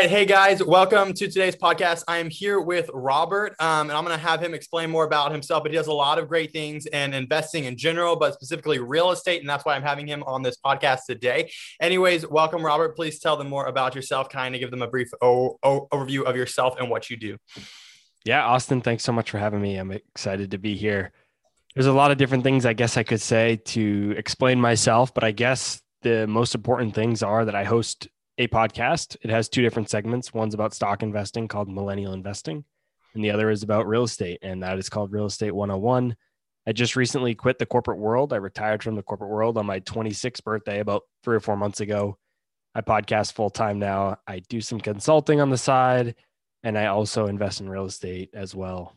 right. Hey, guys. Welcome to today's podcast. I am here with Robert, um, and I'm going to have him explain more about himself. But he does a lot of great things in investing in general, but specifically real estate. And that's why I'm having him on this podcast today. Anyways, welcome, Robert. Please tell them more about yourself, kind of give them a brief o- o- overview of yourself and what you do. Yeah, Austin, thanks so much for having me. I'm excited to be here. There's a lot of different things I guess I could say to explain myself, but I guess the most important things are that I host a podcast. It has two different segments. One's about stock investing called Millennial Investing, and the other is about real estate, and that is called Real Estate 101. I just recently quit the corporate world. I retired from the corporate world on my 26th birthday about three or four months ago. I podcast full time now. I do some consulting on the side, and I also invest in real estate as well.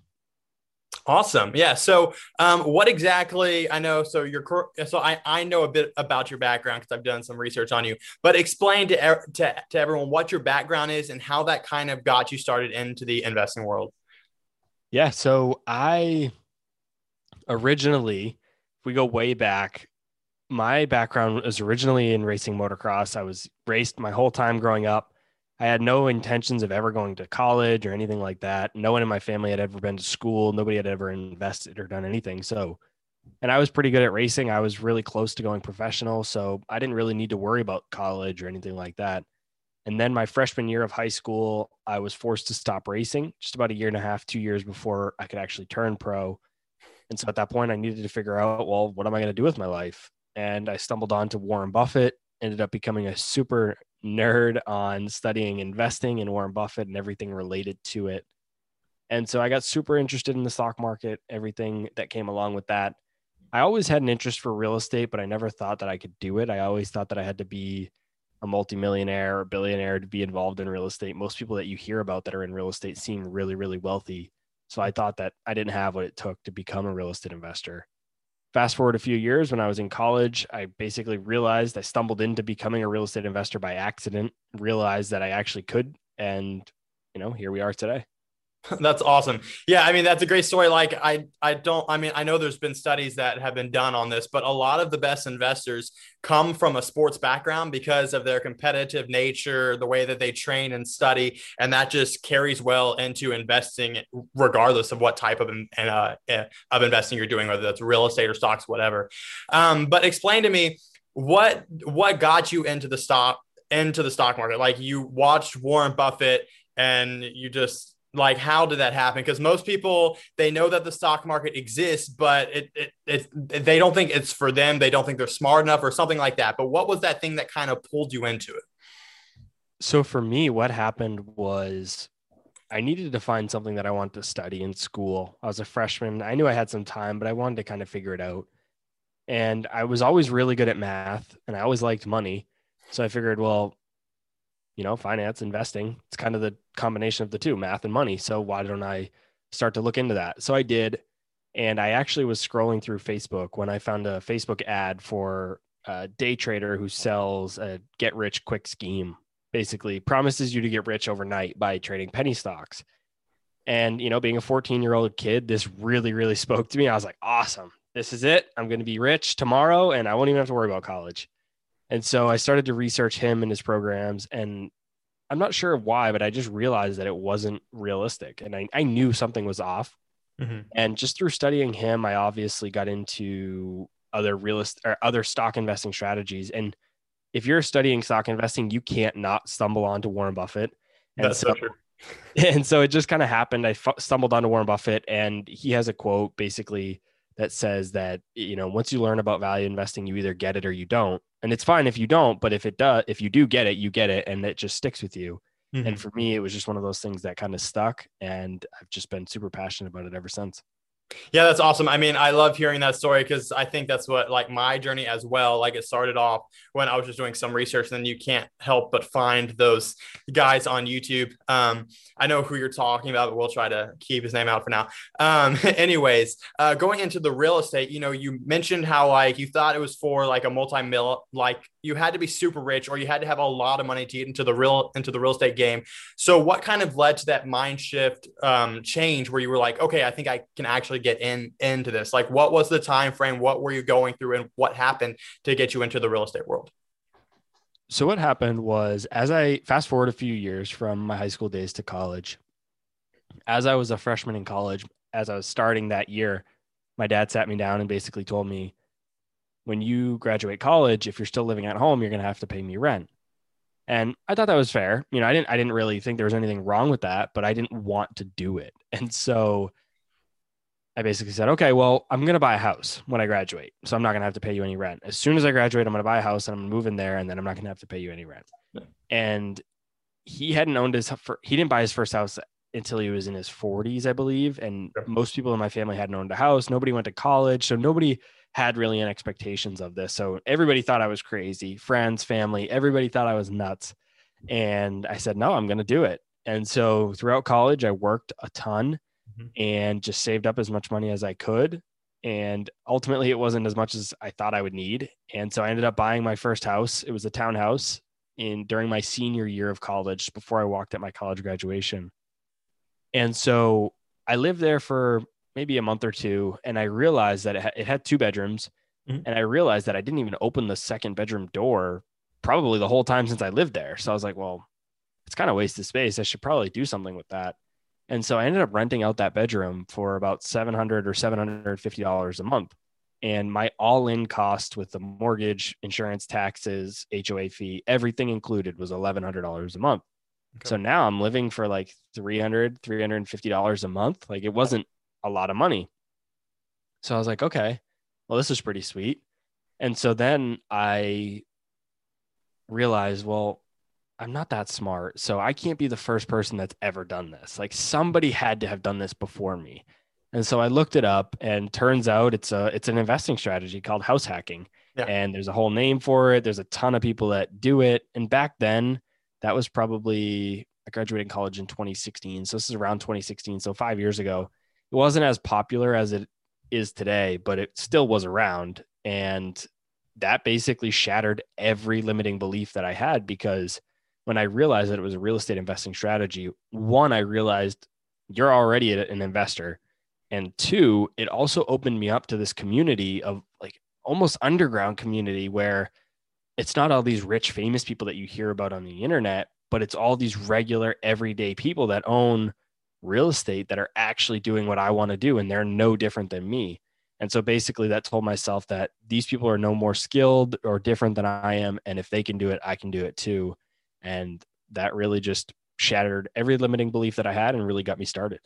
Awesome. Yeah. So, um, what exactly? I know. So you're so I I know a bit about your background because I've done some research on you. But explain to, to to everyone what your background is and how that kind of got you started into the investing world. Yeah. So I originally, if we go way back, my background was originally in racing motocross. I was raced my whole time growing up. I had no intentions of ever going to college or anything like that. No one in my family had ever been to school. Nobody had ever invested or done anything. So, and I was pretty good at racing. I was really close to going professional. So I didn't really need to worry about college or anything like that. And then my freshman year of high school, I was forced to stop racing just about a year and a half, two years before I could actually turn pro. And so at that point, I needed to figure out, well, what am I going to do with my life? And I stumbled on to Warren Buffett, ended up becoming a super nerd on studying investing and Warren Buffett and everything related to it. And so I got super interested in the stock market, everything that came along with that. I always had an interest for real estate, but I never thought that I could do it. I always thought that I had to be a multimillionaire or billionaire to be involved in real estate. Most people that you hear about that are in real estate seem really, really wealthy. So I thought that I didn't have what it took to become a real estate investor fast forward a few years when I was in college, I basically realized I stumbled into becoming a real estate investor by accident, realized that I actually could. And, you know, here we are today. That's awesome. Yeah, I mean that's a great story. Like I I don't I mean I know there's been studies that have been done on this, but a lot of the best investors come from a sports background because of their competitive nature, the way that they train and study, and that just carries well into investing regardless of what type of uh, eh, of investing you're doing, whether that's real estate or stocks, whatever. Um, but explain to me what what got you into the stock into the stock market. Like you watched Warren Buffett and you just like how did that happen? Because most people they know that the stock market exists but it, it, it they don't think it's for them. They don't think they're smart enough or something like that. But what was that thing that kind of pulled you into it? So for me what happened was i needed to find something that i wanted to study in school. I was a freshman. I knew i had some time but i wanted to kind of figure it out. And i was always really good at math and i always liked money. So i figured well you know, finance, investing. It's kind of the combination of the two, math and money. So why don't I start to look into that? So I did. And I actually was scrolling through Facebook when I found a Facebook ad for a day trader who sells a get rich quick scheme, basically promises you to get rich overnight by trading penny stocks. And, you know, being a 14 year old kid, this really, really spoke to me. I was like, awesome. This is it. I'm going to be rich tomorrow and I won't even have to worry about college. And so I started to research him and his programs. And I'm not sure why, but I just realized that it wasn't realistic. And I, I knew something was off. Mm-hmm. And just through studying him, I obviously got into other realist or other stock investing strategies. And if you're studying stock investing, you can't not stumble onto Warren Buffett. And That's so, so true. And so it just kind of happened. I f- stumbled onto Warren Buffett, and he has a quote basically that says that you know once you learn about value investing you either get it or you don't. And it's fine if you don't but if it does if you do get it you get it and it just sticks with you. Mm-hmm. and for me it was just one of those things that kind of stuck and i've just been super passionate about it ever since yeah, that's awesome. I mean, I love hearing that story because I think that's what like my journey as well. Like it started off when I was just doing some research, and then you can't help but find those guys on YouTube. Um, I know who you're talking about, but we'll try to keep his name out for now. Um, anyways, uh, going into the real estate, you know, you mentioned how like you thought it was for like a multi-mill, like you had to be super rich or you had to have a lot of money to get into the real into the real estate game. So what kind of led to that mind shift um, change where you were like, okay, I think I can actually get in into this? Like what was the time frame? What were you going through and what happened to get you into the real estate world? so what happened was as I fast forward a few years from my high school days to college, as I was a freshman in college, as I was starting that year, my dad sat me down and basically told me, when you graduate college, if you're still living at home, you're going to have to pay me rent. And I thought that was fair. You know, I didn't I didn't really think there was anything wrong with that, but I didn't want to do it. And so I basically said, okay, well, I'm going to buy a house when I graduate. So I'm not going to have to pay you any rent. As soon as I graduate, I'm going to buy a house and I'm going to move in there and then I'm not going to have to pay you any rent. And he hadn't owned his, he didn't buy his first house until he was in his 40s, I believe. And most people in my family hadn't owned a house. Nobody went to college. So nobody had really any expectations of this. So everybody thought I was crazy. Friends, family, everybody thought I was nuts. And I said, no, I'm going to do it. And so throughout college, I worked a ton mm-hmm. and just saved up as much money as I could. And ultimately, it wasn't as much as I thought I would need. And so I ended up buying my first house. It was a townhouse in during my senior year of college before I walked at my college graduation. And so I lived there for maybe a month or two, and I realized that it, ha- it had two bedrooms. Mm-hmm. And I realized that I didn't even open the second bedroom door probably the whole time since I lived there. So I was like, well, it's kind of wasted space. I should probably do something with that. And so I ended up renting out that bedroom for about 700 or $750 a month. And my all in cost with the mortgage, insurance, taxes, HOA fee, everything included was $1,100 a month. Okay. So now I'm living for like 300, $350 a month. Like it wasn't a lot of money. So I was like, okay, well, this is pretty sweet. And so then I realized, well, I'm not that smart. So I can't be the first person that's ever done this. Like somebody had to have done this before me. And so I looked it up and turns out it's a it's an investing strategy called house hacking. Yeah. And there's a whole name for it. There's a ton of people that do it. And back then, that was probably I graduated college in 2016. So this is around 2016. So five years ago. It wasn't as popular as it is today, but it still was around. And that basically shattered every limiting belief that I had because when I realized that it was a real estate investing strategy, one, I realized you're already an investor. And two, it also opened me up to this community of like almost underground community where it's not all these rich, famous people that you hear about on the internet, but it's all these regular, everyday people that own real estate that are actually doing what I want to do. And they're no different than me. And so basically, that told myself that these people are no more skilled or different than I am. And if they can do it, I can do it too. And that really just shattered every limiting belief that I had and really got me started.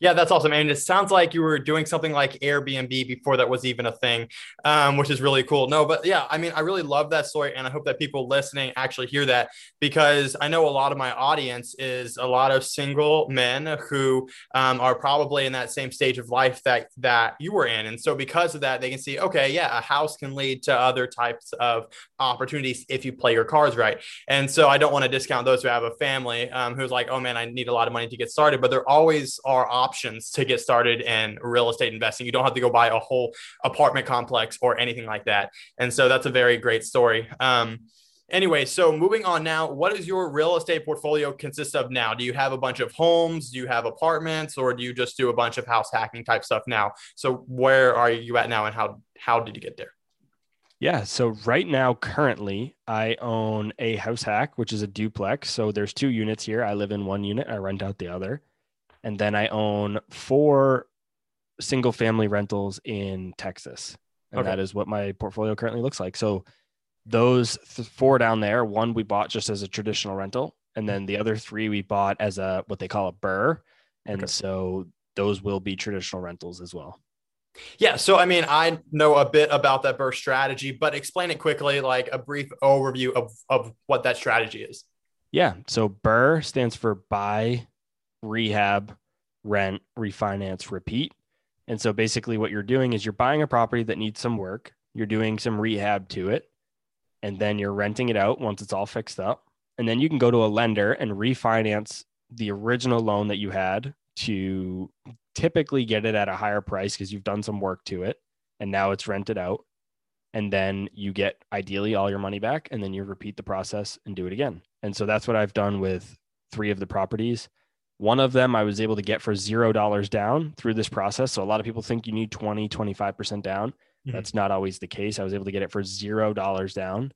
Yeah, that's awesome. And it sounds like you were doing something like Airbnb before that was even a thing, um, which is really cool. No, but yeah, I mean, I really love that story. And I hope that people listening actually hear that because I know a lot of my audience is a lot of single men who um, are probably in that same stage of life that, that you were in. And so because of that, they can see, okay, yeah, a house can lead to other types of opportunities if you play your cards right. And so I don't want to discount those who have a family um, who's like, oh man, I need a lot of money to get started, but there always are options options to get started in real estate investing. You don't have to go buy a whole apartment complex or anything like that. And so that's a very great story. Um, anyway, so moving on now, what does your real estate portfolio consist of now? Do you have a bunch of homes? Do you have apartments, or do you just do a bunch of house hacking type stuff now? So where are you at now, and how how did you get there? Yeah. So right now, currently, I own a house hack, which is a duplex. So there's two units here. I live in one unit. I rent out the other and then I own four single family rentals in Texas. And okay. that is what my portfolio currently looks like. So those th- four down there, one we bought just as a traditional rental, and then the other three we bought as a what they call a BRRRR. And okay. so those will be traditional rentals as well. Yeah, so I mean, I know a bit about that BRRRR strategy, but explain it quickly, like a brief overview of, of what that strategy is. Yeah, so BRRRR stands for buy, rehab, rent, refinance, repeat. And so basically, what you're doing is you're buying a property that needs some work, you're doing some rehab to it, and then you're renting it out once it's all fixed up. And then you can go to a lender and refinance the original loan that you had to typically get it at a higher price because you've done some work to it and now it's rented out. And then you get ideally all your money back and then you repeat the process and do it again. And so that's what I've done with three of the properties. One of them I was able to get for $0 down through this process. So a lot of people think you need 20, 25% down. Mm-hmm. That's not always the case. I was able to get it for $0 down.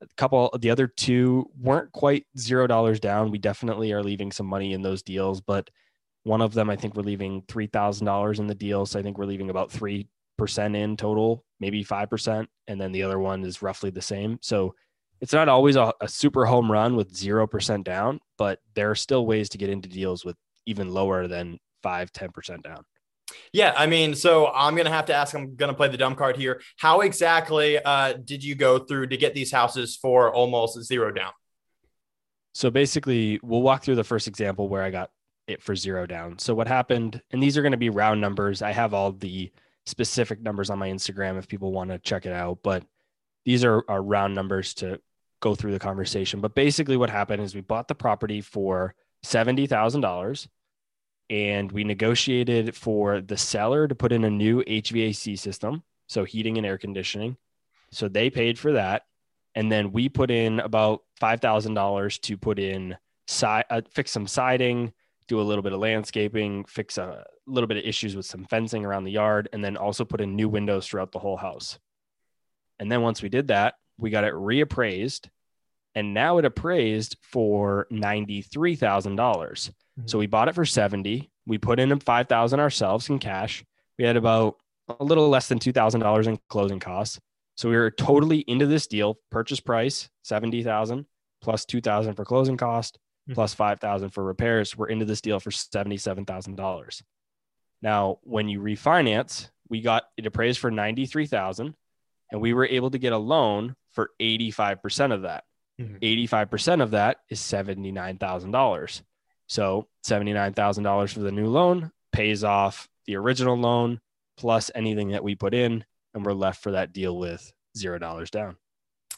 A couple, the other two weren't quite zero dollars down. We definitely are leaving some money in those deals, but one of them, I think we're leaving three thousand dollars in the deal. So I think we're leaving about three percent in total, maybe five percent, and then the other one is roughly the same. So it's not always a, a super home run with zero percent down, but there are still ways to get into deals with even lower than five, 10% down. Yeah, I mean, so I'm gonna have to ask. I'm gonna play the dumb card here. How exactly uh, did you go through to get these houses for almost zero down? So basically, we'll walk through the first example where I got it for zero down. So what happened, and these are going to be round numbers. I have all the specific numbers on my Instagram if people want to check it out, but these are, are round numbers to go through the conversation. But basically, what happened is we bought the property for seventy thousand dollars and we negotiated for the seller to put in a new HVAC system, so heating and air conditioning. So they paid for that, and then we put in about five thousand dollars to put in uh, fix some siding, do a little bit of landscaping, fix a little bit of issues with some fencing around the yard, and then also put in new windows throughout the whole house. And then once we did that, we got it reappraised, and now it appraised for ninety three thousand dollars. So we bought it for 70. We put in 5,000 ourselves in cash. We had about a little less than $2,000 in closing costs. So we were totally into this deal. Purchase price 70,000 plus 2,000 for closing cost mm-hmm. plus 5,000 for repairs. We're into this deal for $77,000. Now, when you refinance, we got it appraised for 93,000 and we were able to get a loan for 85% of that. Mm-hmm. 85% of that is $79,000. So $79,000 for the new loan pays off the original loan plus anything that we put in, and we're left for that deal with zero dollars down.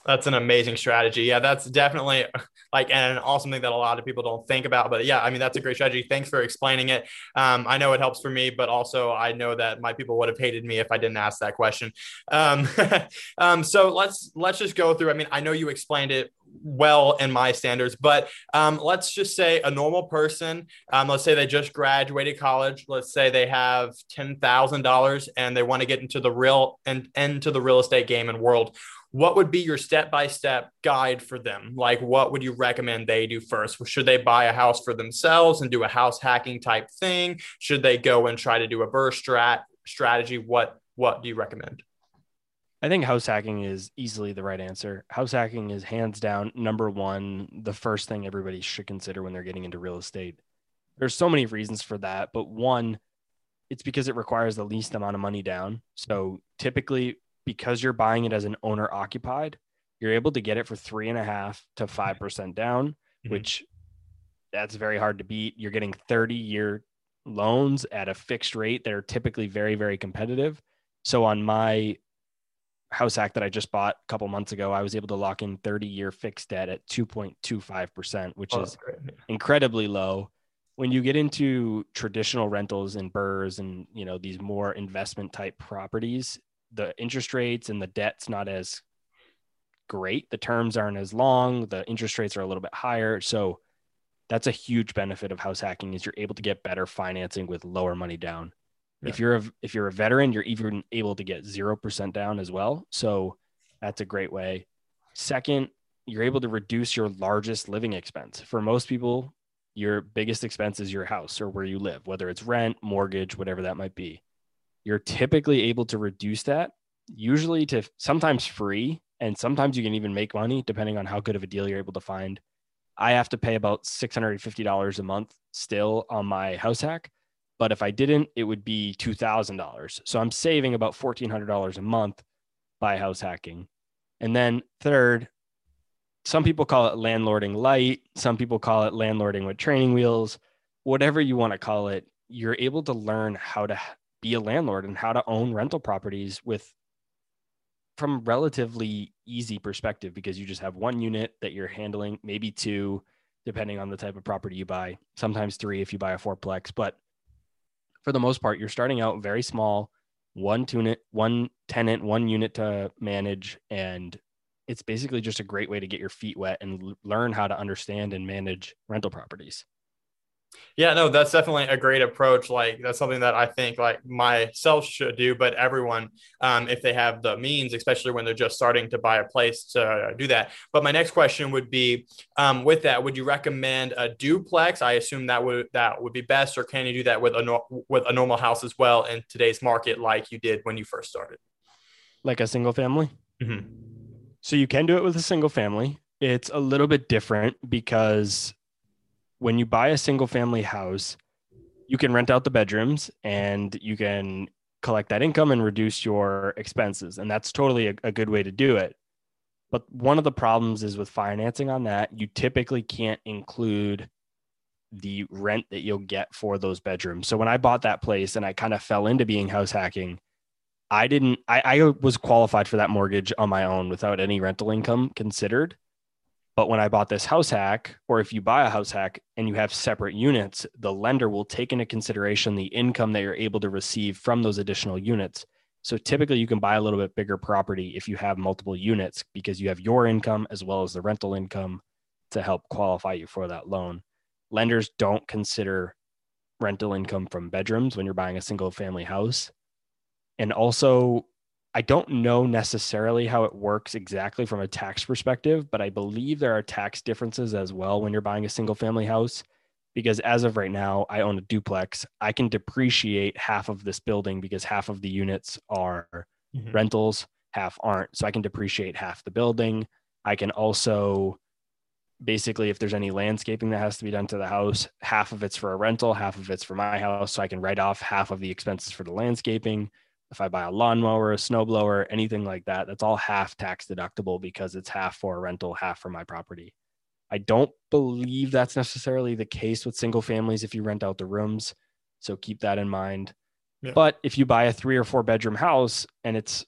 That's an amazing strategy. Yeah, that's definitely like an awesome thing that a lot of people don't think about. But yeah, I mean, that's a great strategy. Thanks for explaining it. Um, I know it helps for me, but also I know that my people would have hated me if I didn't ask that question. Um, um, so let's let's just go through. I mean, I know you explained it well in my standards, but um, let's just say a normal person, um, let's say they just graduated college, let's say they have ten thousand dollars and they want to get into the real and into the real estate game and world what would be your step by step guide for them? Like, what would you recommend they do first? Should they buy a house for themselves and do a house hacking type thing? Should they go and try to do a BRRRR strat strategy? What what do you recommend? I think house hacking is easily the right answer. House hacking is hands down number one, the first thing everybody should consider when they're getting into real estate. There's so many reasons for that, but one, it's because it requires the least amount of money down. So typically, because you're buying it as an owner occupied, you're able to get it for three and a half to five percent down, mm-hmm. which that's very hard to beat. You're getting 30 year loans at a fixed rate that are typically very, very competitive. So on my house hack that I just bought a couple months ago, I was able to lock in 30 year fixed debt at 2.25%, which oh, is incredibly low. When you get into traditional rentals and BRRRRs and you know these more investment type properties, the interest rates and the debt's not as great. The terms aren't as long. The interest rates are a little bit higher. So that's a huge benefit of house hacking is you're able to get better financing with lower money down. Yeah. If you're a if you're a veteran, you're even able to get zero percent down as well. So that's a great way. Second, you're able to reduce your largest living expense. For most people, your biggest expense is your house or where you live, whether it's rent, mortgage, whatever that might be you're typically able to reduce that usually to sometimes free and sometimes you can even make money depending on how good of a deal you're able to find i have to pay about $650 a month still on my house hack but if i didn't it would be $2000 so i'm saving about $1400 a month by house hacking. And then third some people call it landlording light. Some people call it landlording with training wheels. Whatever you want to call it you're able to learn how to be a landlord and how to own rental properties with from relatively easy perspective because you just have one unit that you're handling, maybe two, depending on the type of property you buy, sometimes three if you buy a fourplex. But for the most part, you're starting out very small, one unit, one tenant, one unit to manage. And it's basically just a great way to get your feet wet and learn how to understand and manage rental properties. Yeah, no, that's definitely a great approach. Like that's something that I think like myself should do, but everyone, um, if they have the means, especially when they're just starting to buy a place to do that. But my next question would be, um, with that, would you recommend a duplex? I assume that would that would be best, or can you do that with a with a normal house as well in today's market, like you did when you first started? Like a single family. Mm-hmm. So you can do it with a single family. It's a little bit different because when you buy a single family house, you can rent out the bedrooms and you can collect that income and reduce your expenses. And that's totally a, a, good way to do it. But one of the problems is with financing on that, you typically can't include the rent that you'll get for those bedrooms. So when I bought that place and I kind of fell into being house hacking, I didn't, I, I was qualified for that mortgage on my own without any rental income considered. But when I bought this house hack, or if you buy a house hack and you have separate units, the lender will take into consideration the income that you're able to receive from those additional units. So typically, you can buy a little bit bigger property if you have multiple units because you have your income as well as the rental income to help qualify you for that loan. Lenders don't consider rental income from bedrooms when you're buying a single family house. And also, I don't know necessarily how it works exactly from a tax perspective, but I believe there are tax differences as well when you're buying a single family house. Because as of right now, I own a duplex. I can depreciate half of this building because half of the units are mm-hmm. rentals, half aren't. So I can depreciate half the building. I can also basically, if there's any landscaping that has to be done to the house, half of it's for a rental, half of it's for my house. So I can write off half of the expenses for the landscaping if I buy a lawnmower, a snowblower, anything like that, that's all half tax deductible because it's half for a rental, half for my property. I don't believe that's necessarily the case with single families if you rent out the rooms. So keep that in mind. Yeah. But if you buy a three or four bedroom house and it's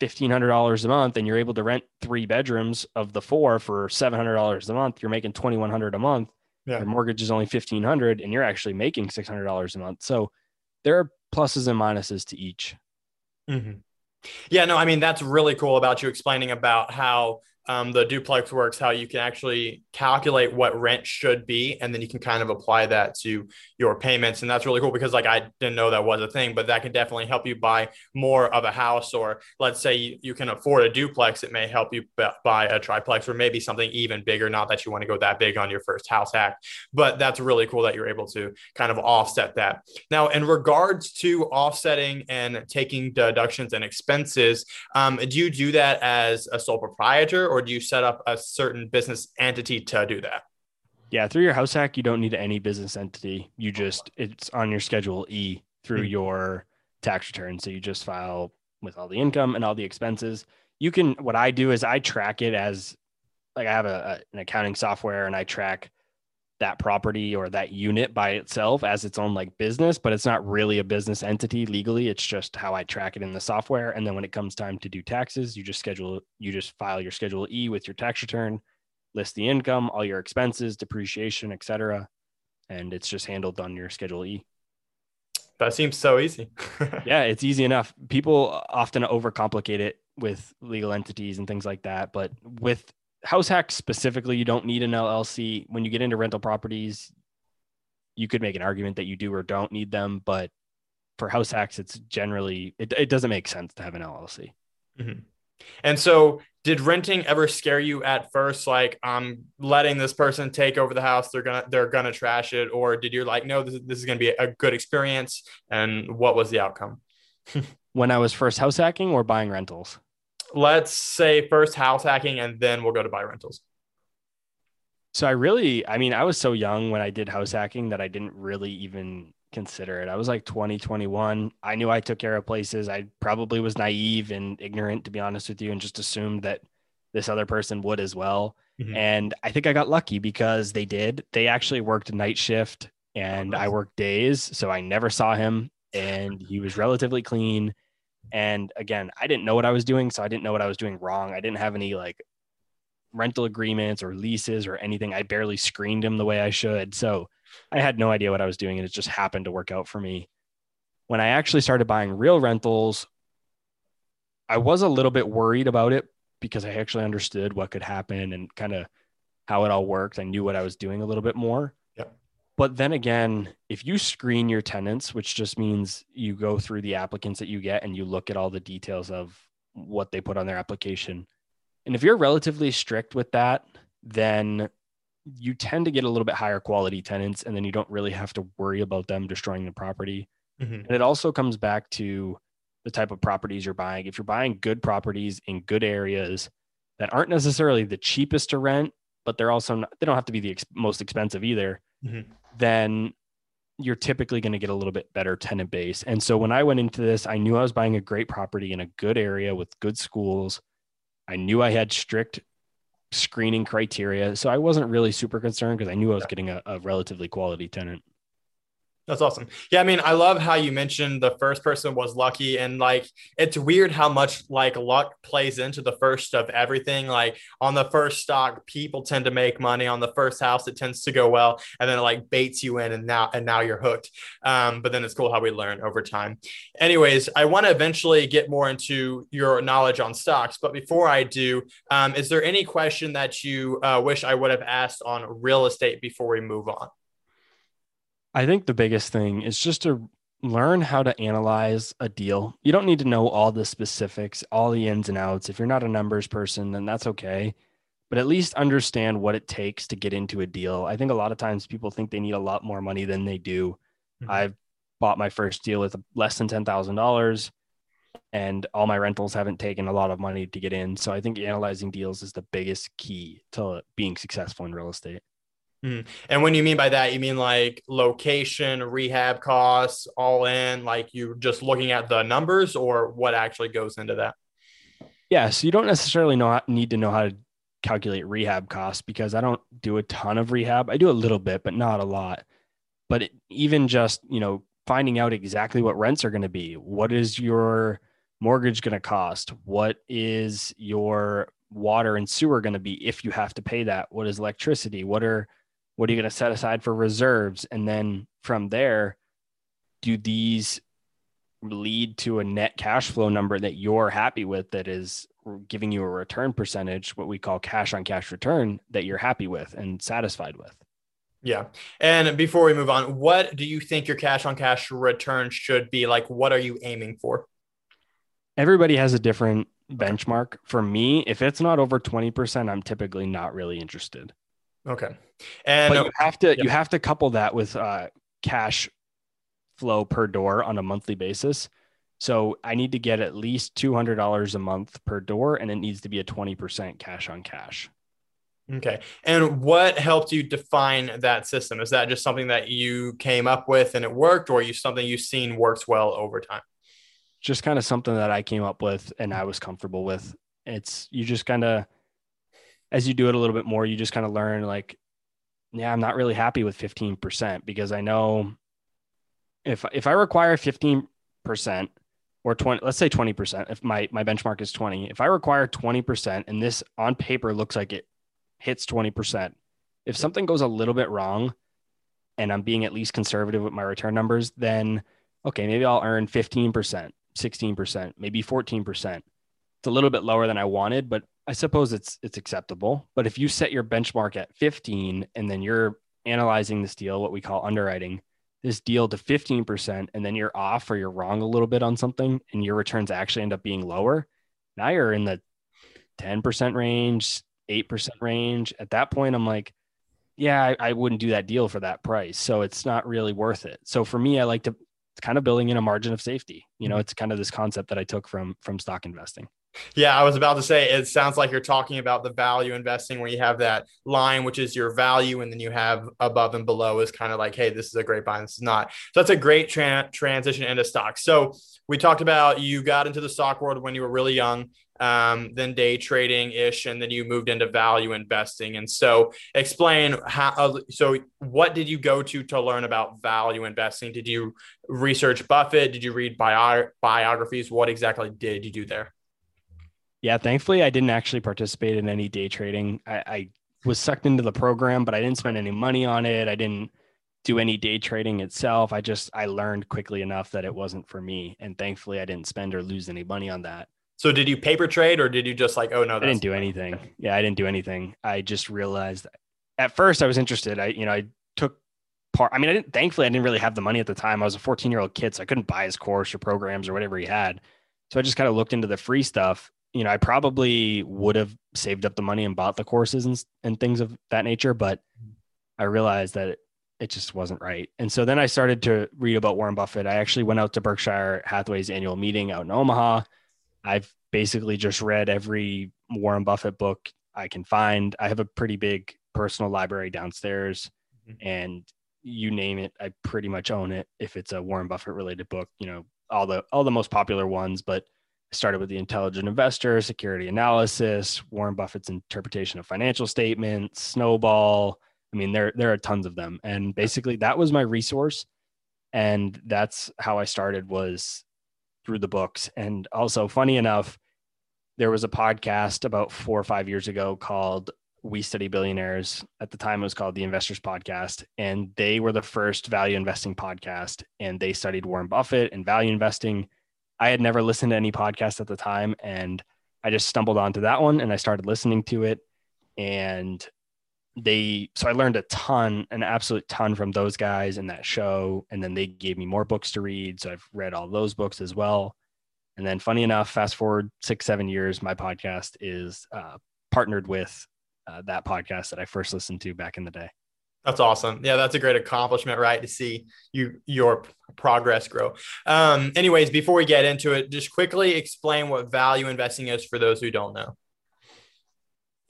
$1,500 a month and you're able to rent three bedrooms of the four for $700 a month, you're making 2100 a month. Yeah. Your mortgage is only 1500 and you're actually making $600 a month. So there are pluses and minuses to each. Mm-hmm. Yeah, no, I mean, that's really cool about you explaining about how um, the duplex works, how you can actually calculate what rent should be, and then you can kind of apply that to your payments. And that's really cool because, like, I didn't know that was a thing, but that can definitely help you buy more of a house. Or let's say you, you can afford a duplex, it may help you buy a triplex or maybe something even bigger. Not that you want to go that big on your first house hack, but that's really cool that you're able to kind of offset that. Now, in regards to offsetting and taking deductions and expenses, um, do you do that as a sole proprietor? Or do you set up a certain business entity to do that? Yeah, through your house hack, you don't need any business entity. You just it's on your schedule E through mm-hmm. your tax return. So you just file with all the income and all the expenses. You can what I do is I track it as like I have a, a, an accounting software and I track that property or that unit by itself as its own like business, but it's not really a business entity legally. It's just how I track it in the software. And then when it comes time to do taxes, you just schedule, you just file your schedule E with your tax return, list the income, all your expenses, depreciation, etc. And it's just handled on your schedule E. That seems so easy. yeah, it's easy enough. People often overcomplicate it with legal entities and things like that. But with house hacks specifically, you don't need an LLC. When you get into rental properties, you could make an argument that you do or don't need them, but for house hacks, it's generally it, it doesn't make sense to have an LLC. Mm-hmm. And so, did renting ever scare you at first? Like, I'm letting this person take over the house; they're gonna they're gonna trash it, or did you like, no, this, this is gonna be a good experience? And what was the outcome? when I was first house hacking or buying rentals? Let's say first house hacking and then we'll go to buy rentals. So I really, I mean, I was so young when I did house hacking that I didn't really even consider it. I was like 20, 21. I knew I took care of places. I probably was naive and ignorant, to be honest with you, and just assumed that this other person would as well. Mm-hmm. And I think I got lucky because they did. They actually worked night shift and I worked days. So I never saw him and he was relatively clean. And again, I didn't know what I was doing, so I didn't know what I was doing wrong. I didn't have any like rental agreements or leases or anything. I barely screened him the way I should. So I had no idea what I was doing, and it just happened to work out for me. When I actually started buying real rentals, I was a little bit worried about it because I actually understood what could happen and kind of how it all worked. I knew what I was doing a little bit more. But then again, if you screen your tenants, which just means you go through the applicants that you get and you look at all the details of what they put on their application. And if you're relatively strict with that, then you tend to get a little bit higher quality tenants and then you don't really have to worry about them destroying the property. Mm-hmm. And it also comes back to the type of properties you're buying. If you're buying good properties in good areas that aren't necessarily the cheapest to rent, but they're also not, they don't have to be the ex- most expensive either, mm-hmm. Then you're typically going to get a little bit better tenant base. And so when I went into this, I knew I was buying a great property in a good area with good schools. I knew I had strict screening criteria. So I wasn't really super concerned because I knew I was getting a, a relatively quality tenant. That's awesome. Yeah, I mean, I love how you mentioned the first person was lucky, and like it's weird how much like luck plays into the first of everything. Like on the first stock, people tend to make money. On the first house, it tends to go well, and then it like baits you in, and now and now you're hooked. Um, but then it's cool how we learn over time. Anyways, I want to eventually get more into your knowledge on stocks, but before I do, um, is there any question that you uh, wish I would have asked on real estate before we move on? I think the biggest thing is just to learn how to analyze a deal. You don't need to know all the specifics, all the ins and outs. If you're not a numbers person, then that's okay. But at least understand what it takes to get into a deal. I think a lot of times people think they need a lot more money than they do. Mm-hmm. I've bought my first deal with less than $10,000 and all my rentals haven't taken a lot of money to get in. So I think analyzing deals is the biggest key to being successful in real estate. Mm. And when you mean by that, you mean like location, rehab costs, all in, like you're just looking at the numbers or what actually goes into that? Yeah. So you don't necessarily know need to know how to calculate rehab costs because I don't do a ton of rehab. I do a little bit, but not a lot. But it, even just, you know, finding out exactly what rents are going to be. What is your mortgage going to cost? What is your water and sewer going to be if you have to pay that? What is electricity? What are what are you going to set aside for reserves? And then from there, do these lead to a net cash flow number that you're happy with that is giving you a return percentage, what we call cash on cash return that you're happy with and satisfied with? Yeah. And before we move on, what do you think your cash on cash return should be? Like, what are you aiming for? Everybody has a different benchmark. For me, if it's not over 20%, I'm typically not really interested. Okay. And but you have to you have to couple that with uh, cash flow per door on a monthly basis. So I need to get at least two hundred dollars a month per door, and it needs to be a twenty percent cash on cash. Okay. And what helped you define that system? Is that just something that you came up with and it worked, or you something you've seen works well over time? Just kind of something that I came up with and I was comfortable with. It's you just kind of as you do it a little bit more, you just kind of learn like, yeah, I'm not really happy with 15% because I know if if I require 15% or 20, let's say 20%, if my my benchmark is 20, if I require 20% and this on paper looks like it hits 20%, if something goes a little bit wrong and I'm being at least conservative with my return numbers, then okay, maybe I'll earn 15%, 16%, maybe 14%. It's a little bit lower than I wanted, but I suppose it's it's acceptable. But if you set your benchmark at 15 and then you're analyzing this deal, what we call underwriting, this deal to 15%, and then you're off or you're wrong a little bit on something and your returns actually end up being lower, now you're in the 10% range, 8% range. At that point, I'm like, yeah, I, I wouldn't do that deal for that price. So it's not really worth it. So for me, I like to it's kind of building in a margin of safety. You know, mm-hmm. it's kind of this concept that I took from from stock investing. Yeah, I was about to say it sounds like you're talking about the value investing where you have that line, which is your value, and then you have above and below is kind of like, hey, this is a great buy, this is not. So that's a great tra- transition into stocks. So we talked about you got into the stock world when you were really young, um, then day trading ish, and then you moved into value investing. And so explain how. Uh, so what did you go to to learn about value investing? Did you research Buffett? Did you read bio- biographies? What exactly did you do there? Yeah, thankfully, I didn't actually participate in any day trading. I, I was sucked into the program, but I didn't spend any money on it. I didn't do any day trading itself. I just I learned quickly enough that it wasn't for me, and thankfully, I didn't spend or lose any money on that. So, did you paper trade, or did you just like, oh no, I didn't do anything. Yeah, I didn't do anything. I just realized at first I was interested. I you know I took part. I mean, I didn't. Thankfully, I didn't really have the money at the time. I was a 14 year old kid, so I couldn't buy his course or programs or whatever he had. So I just kind of looked into the free stuff. You know, I probably would have saved up the money and bought the courses and and things of that nature, but I realized that it, it just wasn't right. And so then I started to read about Warren Buffett. I actually went out to Berkshire Hathaway's annual meeting out in Omaha. I've basically just read every Warren Buffett book I can find. I have a pretty big personal library downstairs, mm-hmm. and you name it, I pretty much own it. If it's a Warren Buffett related book, you know all the all the most popular ones. But started with the Intelligent Investor, Security Analysis, Warren Buffett's interpretation of financial statements, Snowball. I mean, there there are tons of them, and basically that was my resource, and that's how I started was through the books. And also, funny enough, there was a podcast about four or five years ago called We Study Billionaires. At the time, it was called the Investors Podcast. And they were the first value investing podcast. And they studied Warren Buffett and value investing. I had never listened to any podcast at the time. And I just stumbled onto that one and I started listening to it. And they, so I learned a ton, an absolute ton from those guys in that show. And then they gave me more books to read. So I've read all those books as well and then, funny enough, fast forward six, seven years, my podcast is uh, partnered with uh, that podcast that I first listened to back in the day. That's awesome. Yeah, that's a great accomplishment, right? To see you your progress grow. Um, anyways, before we get into it, just quickly explain what value investing is for those who don't know.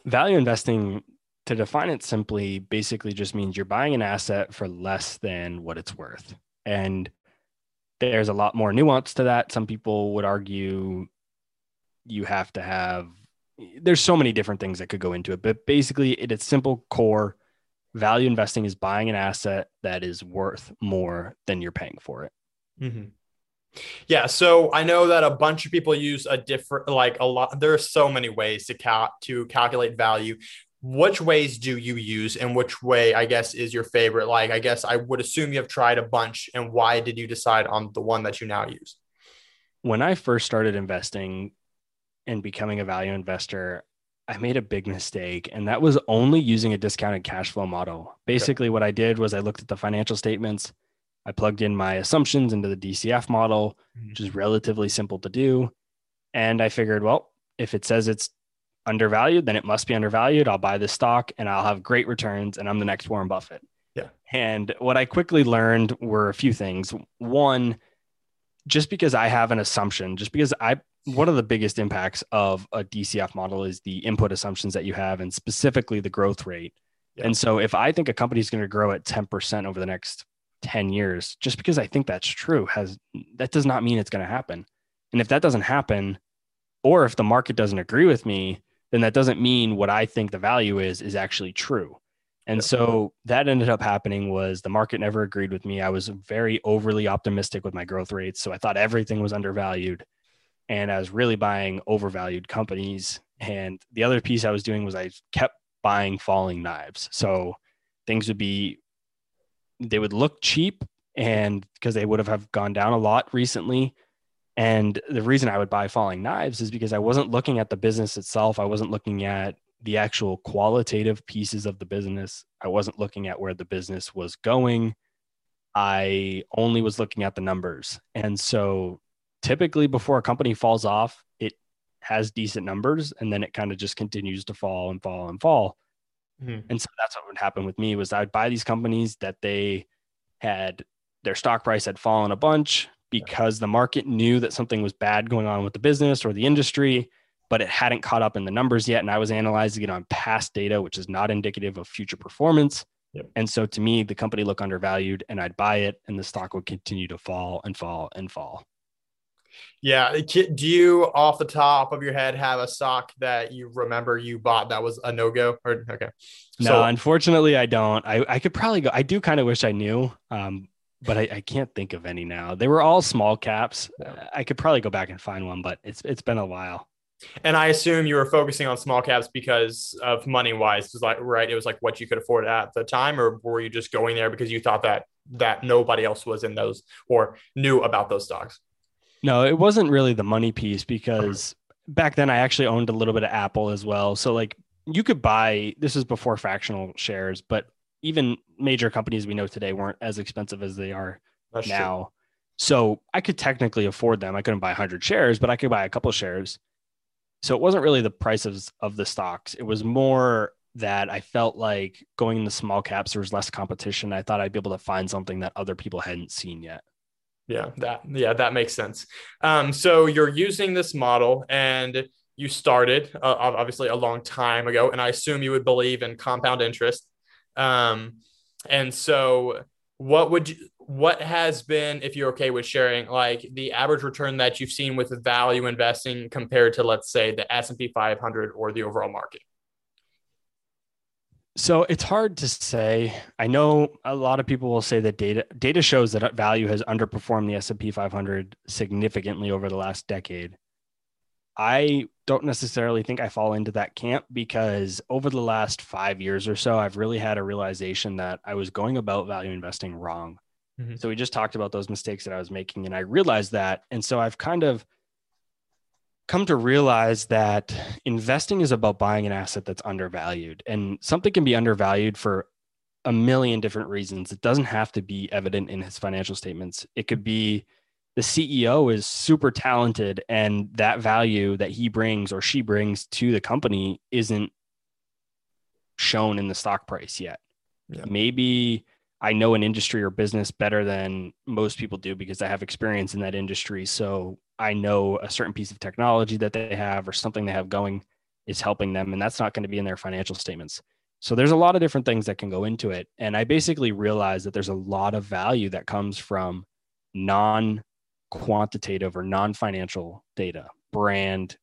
Value investing, to define it simply, basically just means you're buying an asset for less than what it's worth. And there's a lot more nuance to that. Some people would argue you have to have there's so many different things that could go into it, but basically at its simple core, value investing is buying an asset that is worth more than you're paying for it. Mm-hmm. Yeah, so I know that a bunch of people use a different, like a lot. There are so many ways to cal- to calculate value which ways do you use and which way i guess is your favorite like i guess i would assume you have tried a bunch and why did you decide on the one that you now use when i first started investing and becoming a value investor i made a big mistake and that was only using a discounted cash flow model basically okay. what i did was i looked at the financial statements i plugged in my assumptions into the dcf model mm-hmm. which is relatively simple to do and i figured well if it says it's undervalued, then it must be undervalued. I'll buy this stock and I'll have great returns and I'm the next Warren Buffett. Yeah. And what I quickly learned were a few things. One, just because I have an assumption, just because I, one of the biggest impacts of a DCF model is the input assumptions that you have and specifically the growth rate. Yeah. And so if I think a company is going to grow at 10% over the next 10 years, just because I think that's true has that does not mean it's going to happen. And if that doesn't happen, or if the market doesn't agree with me, then that doesn't mean what I think the value is is actually true. And so that ended up happening was the market never agreed with me. I was very overly optimistic with my growth rates. So I thought everything was undervalued and I was really buying overvalued companies. And the other piece I was doing was I kept buying falling knives. So things would be, they would look cheap and because they would have gone down a lot recently, and the reason I would buy falling knives is because I wasn't looking at the business itself. I wasn't looking at the actual qualitative pieces of the business. I wasn't looking at where the business was going. I only was looking at the numbers. And so typically before a company falls off, it has decent numbers and then it kind of just continues to fall and fall and fall. Mm-hmm. And so that's what would happen with me was I'd buy these companies that they had their stock price had fallen a bunch because the market knew that something was bad going on with the business or the industry, but it hadn't caught up in the numbers yet. And I was analyzing it on past data, which is not indicative of future performance. Yep. And so to me, the company looked undervalued and I'd buy it and the stock would continue to fall and fall and fall. Yeah. Do you, off the top of your head, have a stock that you remember you bought that was a no go? Or okay. No, so, unfortunately, I don't. I, I could probably go. I do kind of wish I knew. Um, but I, I, can't think of any now. They were all small caps. Yeah. I could probably go back and find one, but it's it's been a while. And I assume you were focusing on small caps because of money wise, was like right. It was like what you could afford at the time, or were you just going there because you thought that that nobody else was in those or knew about those stocks? No, it wasn't really the money piece because back then I actually owned a little bit of Apple as well. So like you could buy this is before fractional shares, but even major companies we know today weren't as expensive as they are That's true. now. So I could technically afford them. I couldn't buy 100 shares, but I could buy a couple shares. So it wasn't really the price of, of the stocks. It was more that I felt like going in the small caps, there was less competition. I thought I'd be able to find something that other people hadn't seen yet. Yeah, that yeah, that makes sense. Um, so you're using this model, and you started uh, obviously a long time ago, and I assume you would believe in compound interest. Um, and so, what would you? What has been, if you're okay with sharing, like the average return that you've seen with value investing compared to, let's say, the S and P 500 or the overall market? So it's hard to say. I know a lot of people will say that data data shows that value has underperformed the S&P 500 significantly over the last decade. I don't necessarily think I fall into that camp because over the last 5 years or so I've really had a realization that I was going about value investing wrong. Mm-hmm. So we just talked about those mistakes that I was making and I realized that and so I've kind of come to realize that investing is about buying an asset that's undervalued and something can be undervalued for a million different reasons it doesn't have to be evident in his financial statements it could be the ceo is super talented and that value that he brings or she brings to the company isn't shown in the stock price yet yeah. maybe I know an industry or business better than most people do because I have experience in that industry. So I know a certain piece of technology that they have or something they have going is helping them. And that's not going to be in their financial statements. So there's a lot of different things that can go into it. And I basically realized that there's a lot of value that comes from non quantitative or non financial data, brand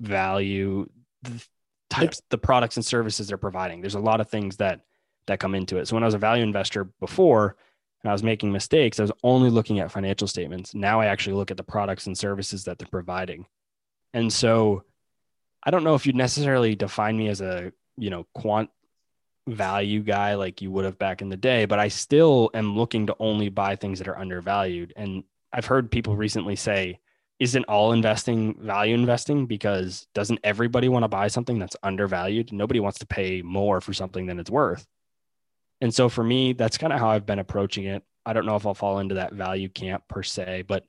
value, the types, the products and services they're providing. There's a lot of things that that come into it. So when I was a value investor before, and I was making mistakes, I was only looking at financial statements. Now I actually look at the products and services that they're providing. And so I don't know if you'd necessarily define me as a, you know, quant value guy like you would have back in the day, but I still am looking to only buy things that are undervalued. And I've heard people recently say, isn't all investing value investing because doesn't everybody want to buy something that's undervalued? Nobody wants to pay more for something than it's worth. And so for me, that's kind of how I've been approaching it. I don't know if I'll fall into that value camp per se, but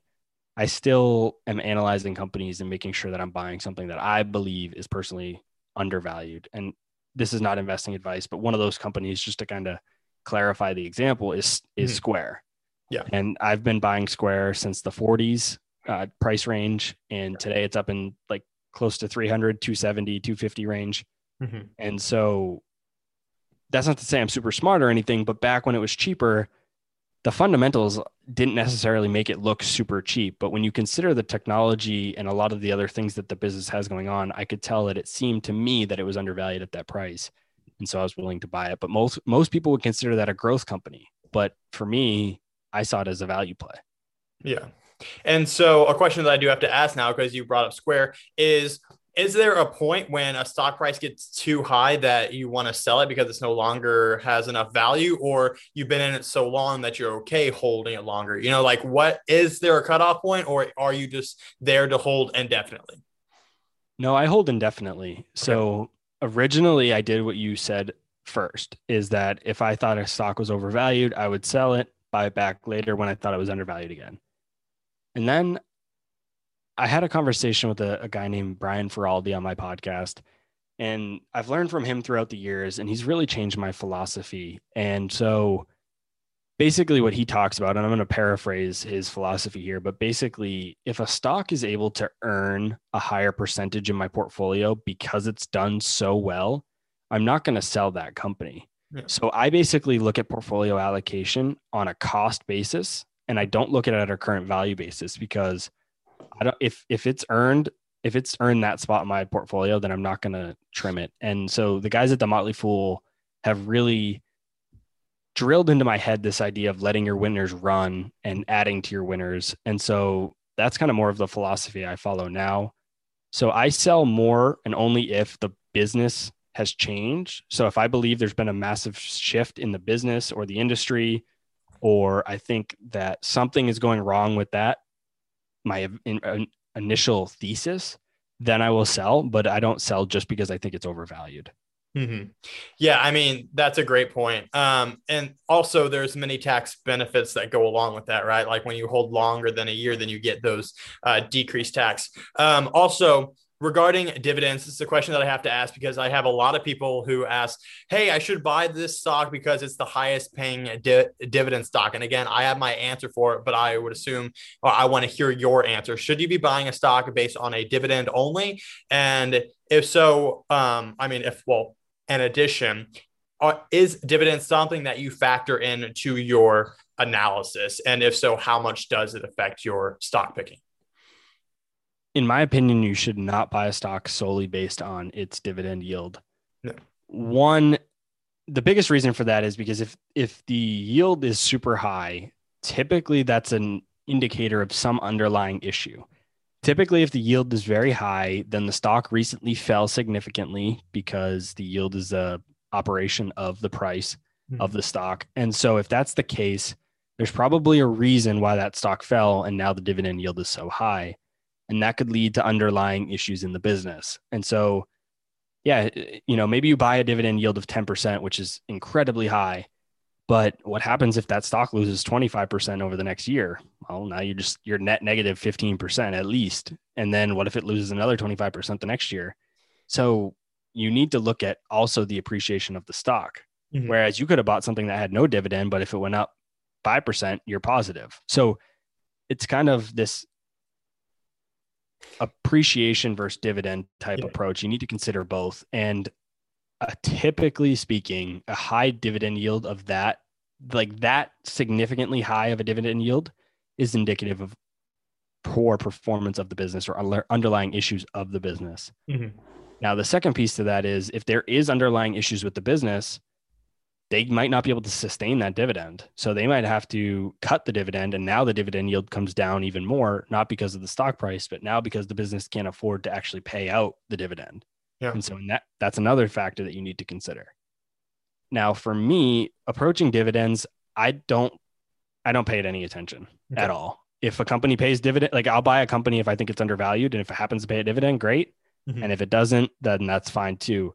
I still am analyzing companies and making sure that I'm buying something that I believe is personally undervalued. And this is not investing advice, but one of those companies, just to kind of clarify the example, is is mm-hmm. Square. Yeah. And I've been buying Square since the 40s uh, price range. And today it's up in like close to 300, 270, 250 range. Mm-hmm. And so that's not to say I'm super smart or anything, but back when it was cheaper, the fundamentals didn't necessarily make it look super cheap. But when you consider the technology and a lot of the other things that the business has going on, I could tell that it seemed to me that it was undervalued at that price. And so I was willing to buy it. But most most people would consider that a growth company. But for me, I saw it as a value play. Yeah. And so a question that I do have to ask now, because you brought up Square, is is there a point when a stock price gets too high that you want to sell it because it's no longer has enough value or you've been in it so long that you're okay holding it longer? You know like what is there a cutoff point or are you just there to hold indefinitely? No i hold indefinitely. Okay. so originally i did what you said first is that if i thought a stock was overvalued i would sell it buy it back later when i thought it was undervalued again. And then I had a conversation with a, a guy named Brian Feroldi on my podcast, and I've learned from him throughout the years, and he's really changed my philosophy. And so, basically, what he talks about, and I'm going to paraphrase his philosophy here, but basically, if a stock is able to earn a higher percentage in my portfolio because it's done so well, I'm not going to sell that company. Yeah. So I basically look at portfolio allocation on a cost basis, and I don't look at it at a current value basis because I don't if if it's earned if it's earned that spot in my portfolio, then I'm not going to trim it. And so the guys at the Motley Fool have really drilled into my head this idea of letting your winners run and adding to your winners. And so that's kind of more of the philosophy I follow now. So I sell more and only if the business has changed. So if I believe there's been a massive shift in the business or the industry, or I think that something is going wrong with that my in, uh, initial thesis, then I will sell, but I don't sell just because I think it's overvalued. Mm-hmm. Yeah, I mean that's a great point. Um, and also there's many tax benefits that go along with that, right? Like when you hold longer than a year, then you get those uh, decreased tax. Um, also, regarding dividends, this is a question that I have to ask because I have a lot of people who ask, "Hey, I should buy this stock because it's the highest paying di- dividend stock." And again, I have my answer for it, but I would assume or I want to hear your answer. Should you be buying a stock based on a dividend only? And if so, um, I mean, if well, in addition, uh, is dividend something that you factor into your analysis? And if so, how much does it affect your stock picking? In my opinion, you should not buy a stock solely based on its dividend yield. No. One, the biggest reason for that is because if if the yield is super high, typically that's an indicator of some underlying issue. Typically, if the yield is very high, then the stock recently fell significantly because the yield is a operation of the price mm-hmm. of the stock. And so if that's the case, there's probably a reason why that stock fell and now the dividend yield is so high and that could lead to underlying issues in the business. And so, yeah, you know, maybe you buy a dividend yield of 10%, which is incredibly high. But what happens if that stock loses 25% over the next year? Well, now you're just you're net negative 15% at least. And then what if it loses another 25% the next year? So you need to look at also the appreciation of the stock. Mm-hmm. Whereas you could have bought something that had no dividend, but if it went up 5%, you're positive. So it's kind of this appreciation versus dividend type yeah. approach, you need to consider both. And uh, typically speaking, a high dividend yield of that, like that significantly high of a dividend yield, is indicative of poor performance of the business or underlying issues of the business. Mm-hmm. Now, the second piece to that is if there is underlying issues with the business, they might not be able to sustain that dividend. So they might have to cut the dividend. And now the dividend yield comes down even more, not because of the stock price, but now because the business can't afford to actually pay out the dividend. Yeah. And so that, that's another factor that you need to consider. Now, for me, approaching dividends, I don't I don't pay it any attention okay. at all. If a company pays dividend, like I'll buy a company if I think it's undervalued. And if it happens to pay a dividend, great. Mm-hmm. And if it doesn't, then that's fine too.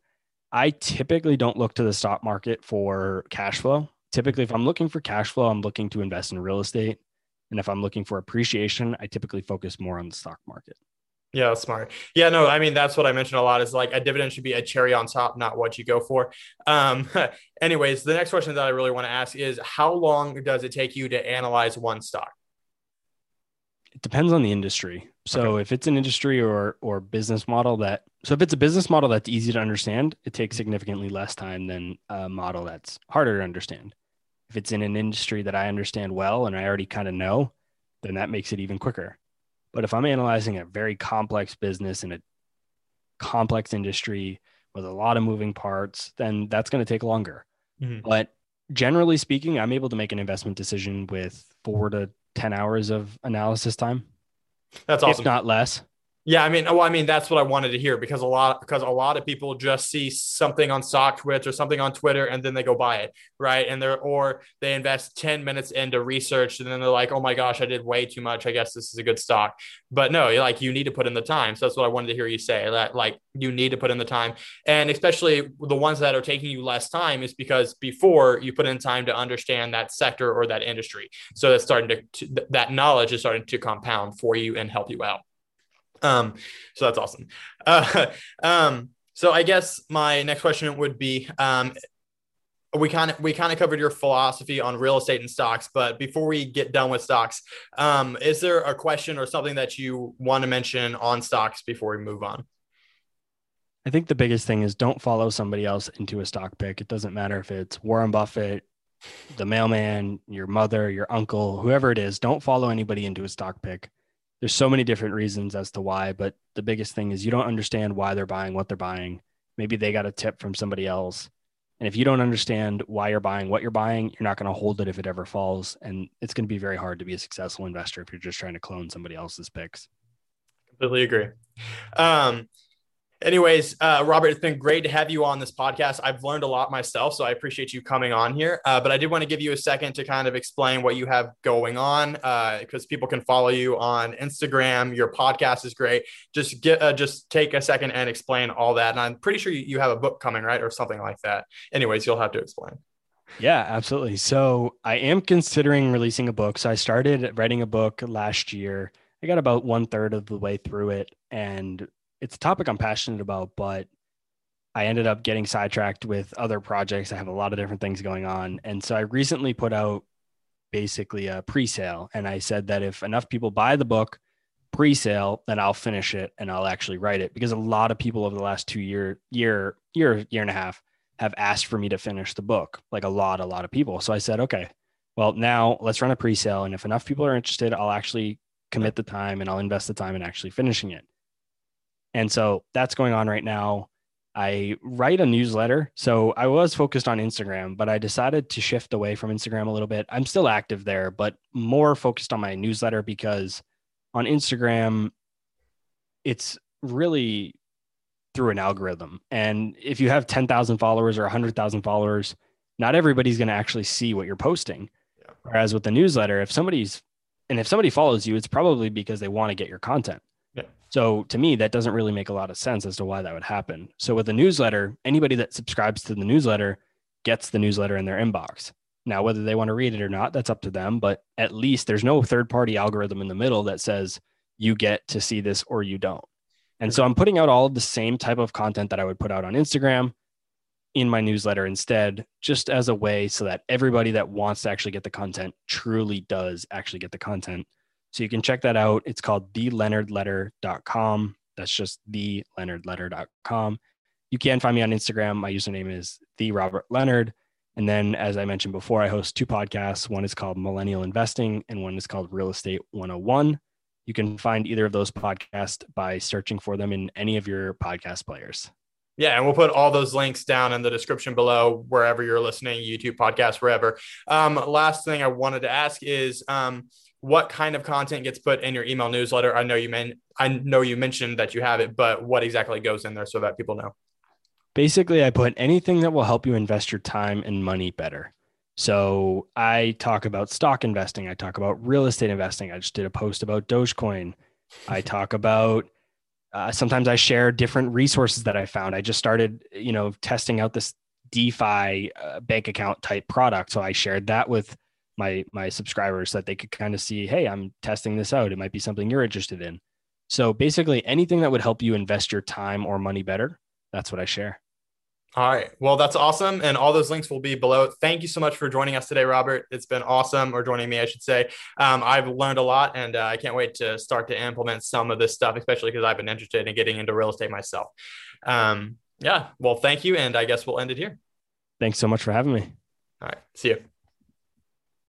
I typically don't look to the stock market for cash flow. Typically, if I'm looking for cash flow, I'm looking to invest in real estate. And if I'm looking for appreciation, I typically focus more on the stock market. Yeah, smart. Yeah, no, I mean that's what I mentioned a lot is like a dividend should be a cherry on top, not what you go for. Um, anyways, the next question that I really want to ask is how long does it take you to analyze one stock? It depends on the industry. So okay. if it's an industry or or business model that so if it's a business model that's easy to understand, it takes significantly less time than a model that's harder to understand. If it's in an industry that I understand well and I already kind of know, then that makes it even quicker. But if I'm analyzing a very complex business in a complex industry with a lot of moving parts, then that's going to take longer. Mm-hmm. But generally speaking, I'm able to make an investment decision with four to 10 hours of analysis time. That's awesome. If not less. Yeah, I mean, well, I mean, that's what I wanted to hear because a lot because a lot of people just see something on StockTwits or something on Twitter and then they go buy it, right? And they're or they invest 10 minutes into research and then they're like, oh my gosh, I did way too much. I guess this is a good stock. But no, like you need to put in the time. So that's what I wanted to hear you say that like you need to put in the time. And especially the ones that are taking you less time is because before you put in time to understand that sector or that industry. So that's starting to that knowledge is starting to compound for you and help you out. Um, so that's awesome. Uh, um, so I guess my next question would be, um, we kind of we kind of covered your philosophy on real estate and stocks, but before we get done with stocks, um, is there a question or something that you want to mention on stocks before we move on? I think the biggest thing is don't follow somebody else into a stock pick. It doesn't matter if it's Warren Buffett, the mailman, your mother, your uncle, whoever it is. Don't follow anybody into a stock pick there's so many different reasons as to why, but the biggest thing is you don't understand why they're buying what they're buying. Maybe they got a tip from somebody else. And if you don't understand why you're buying what you're buying, you're not going to hold it if it ever falls. And it's going to be very hard to be a successful investor if you're just trying to clone somebody else's picks. Completely agree. Um, Anyways, uh, Robert, it's been great to have you on this podcast. I've learned a lot myself, so I appreciate you coming on here. Uh, but I did want to give you a second to kind of explain what you have going on, because uh, people can follow you on Instagram. Your podcast is great. Just get, uh, just take a second and explain all that. And I'm pretty sure you have a book coming, right, or something like that. Anyways, you'll have to explain. Yeah, absolutely. So I am considering releasing a book. So I started writing a book last year. I got about one third of the way through it, and it's a topic I'm passionate about, but I ended up getting sidetracked with other projects. I have a lot of different things going on. And so I recently put out basically a pre-sale and I said that if enough people buy the book pre-sale, then I'll finish it and I'll actually write it because a lot of people over the last 2 year year year year and a half have asked for me to finish the book. Like a lot a lot of people. So I said, "Okay. Well, now let's run a pre-sale and if enough people are interested, I'll actually commit the time and I'll invest the time in actually finishing it." And so that's going on right now. I write a newsletter. So I was focused on Instagram, but I decided to shift away from Instagram a little bit. I'm still active there, but more focused on my newsletter because on Instagram, it's really through an algorithm. And if you have 10,000 followers or 100,000 followers, not everybody's going to actually see what you're posting. Yeah. Whereas with the newsletter, if somebody's, and if somebody follows you, it's probably because they want to get your content. So to me, that doesn't really make a lot of sense as to why that would happen. So with a newsletter, anybody that subscribes to the newsletter gets the newsletter in their inbox. Now, whether they want to read it or not, that's up to them. But at least there's no third party algorithm in the middle that says you get to see this or you don't. And so I'm putting out all of the same type of content that I would put out on Instagram in my newsletter instead, just as a way so that everybody that wants to actually get the content truly does actually get the content. So you can check that out. It's called theleonardletter.com. That's just theleonardletter.com. You can find me on Instagram. My username is the Robert Leonard. And then, as I mentioned before, I host two podcasts. One is called Millennial Investing, and one is called Real Estate 101. You can find either of those podcasts by searching for them in any of your podcast players. Yeah, and we'll put all those links down in the description below, wherever you're listening, YouTube, podcast, wherever. Um, last thing I wanted to ask is, um, what kind of content gets put in your email newsletter? I know you mean I know you mentioned that you have it, but what exactly goes in there so that people know? Basically, I put anything that will help you invest your time and money better. So I talk about stock investing. I talk about real estate investing. I just did a post about Dogecoin. I talk about uh, sometimes I share different resources that I found. I just started, you know, testing out this DeFi uh, bank account type product. So I shared that with my my subscribers so that they could kind of see, hey, I'm testing this out. It might be something you're interested in. So basically, anything that would help you invest your time or money better, that's what I share. All right. Well, that's awesome. And all those links will be below. Thank you so much for joining us today, Robert. It's been awesome, or joining me, I should say. Um, I've learned a lot and uh, I can't wait to start to implement some of this stuff, especially because I've been interested in getting into real estate myself. Um, yeah. Well, thank you. And I guess we'll end it here. Thanks so much for having me. All right. See you.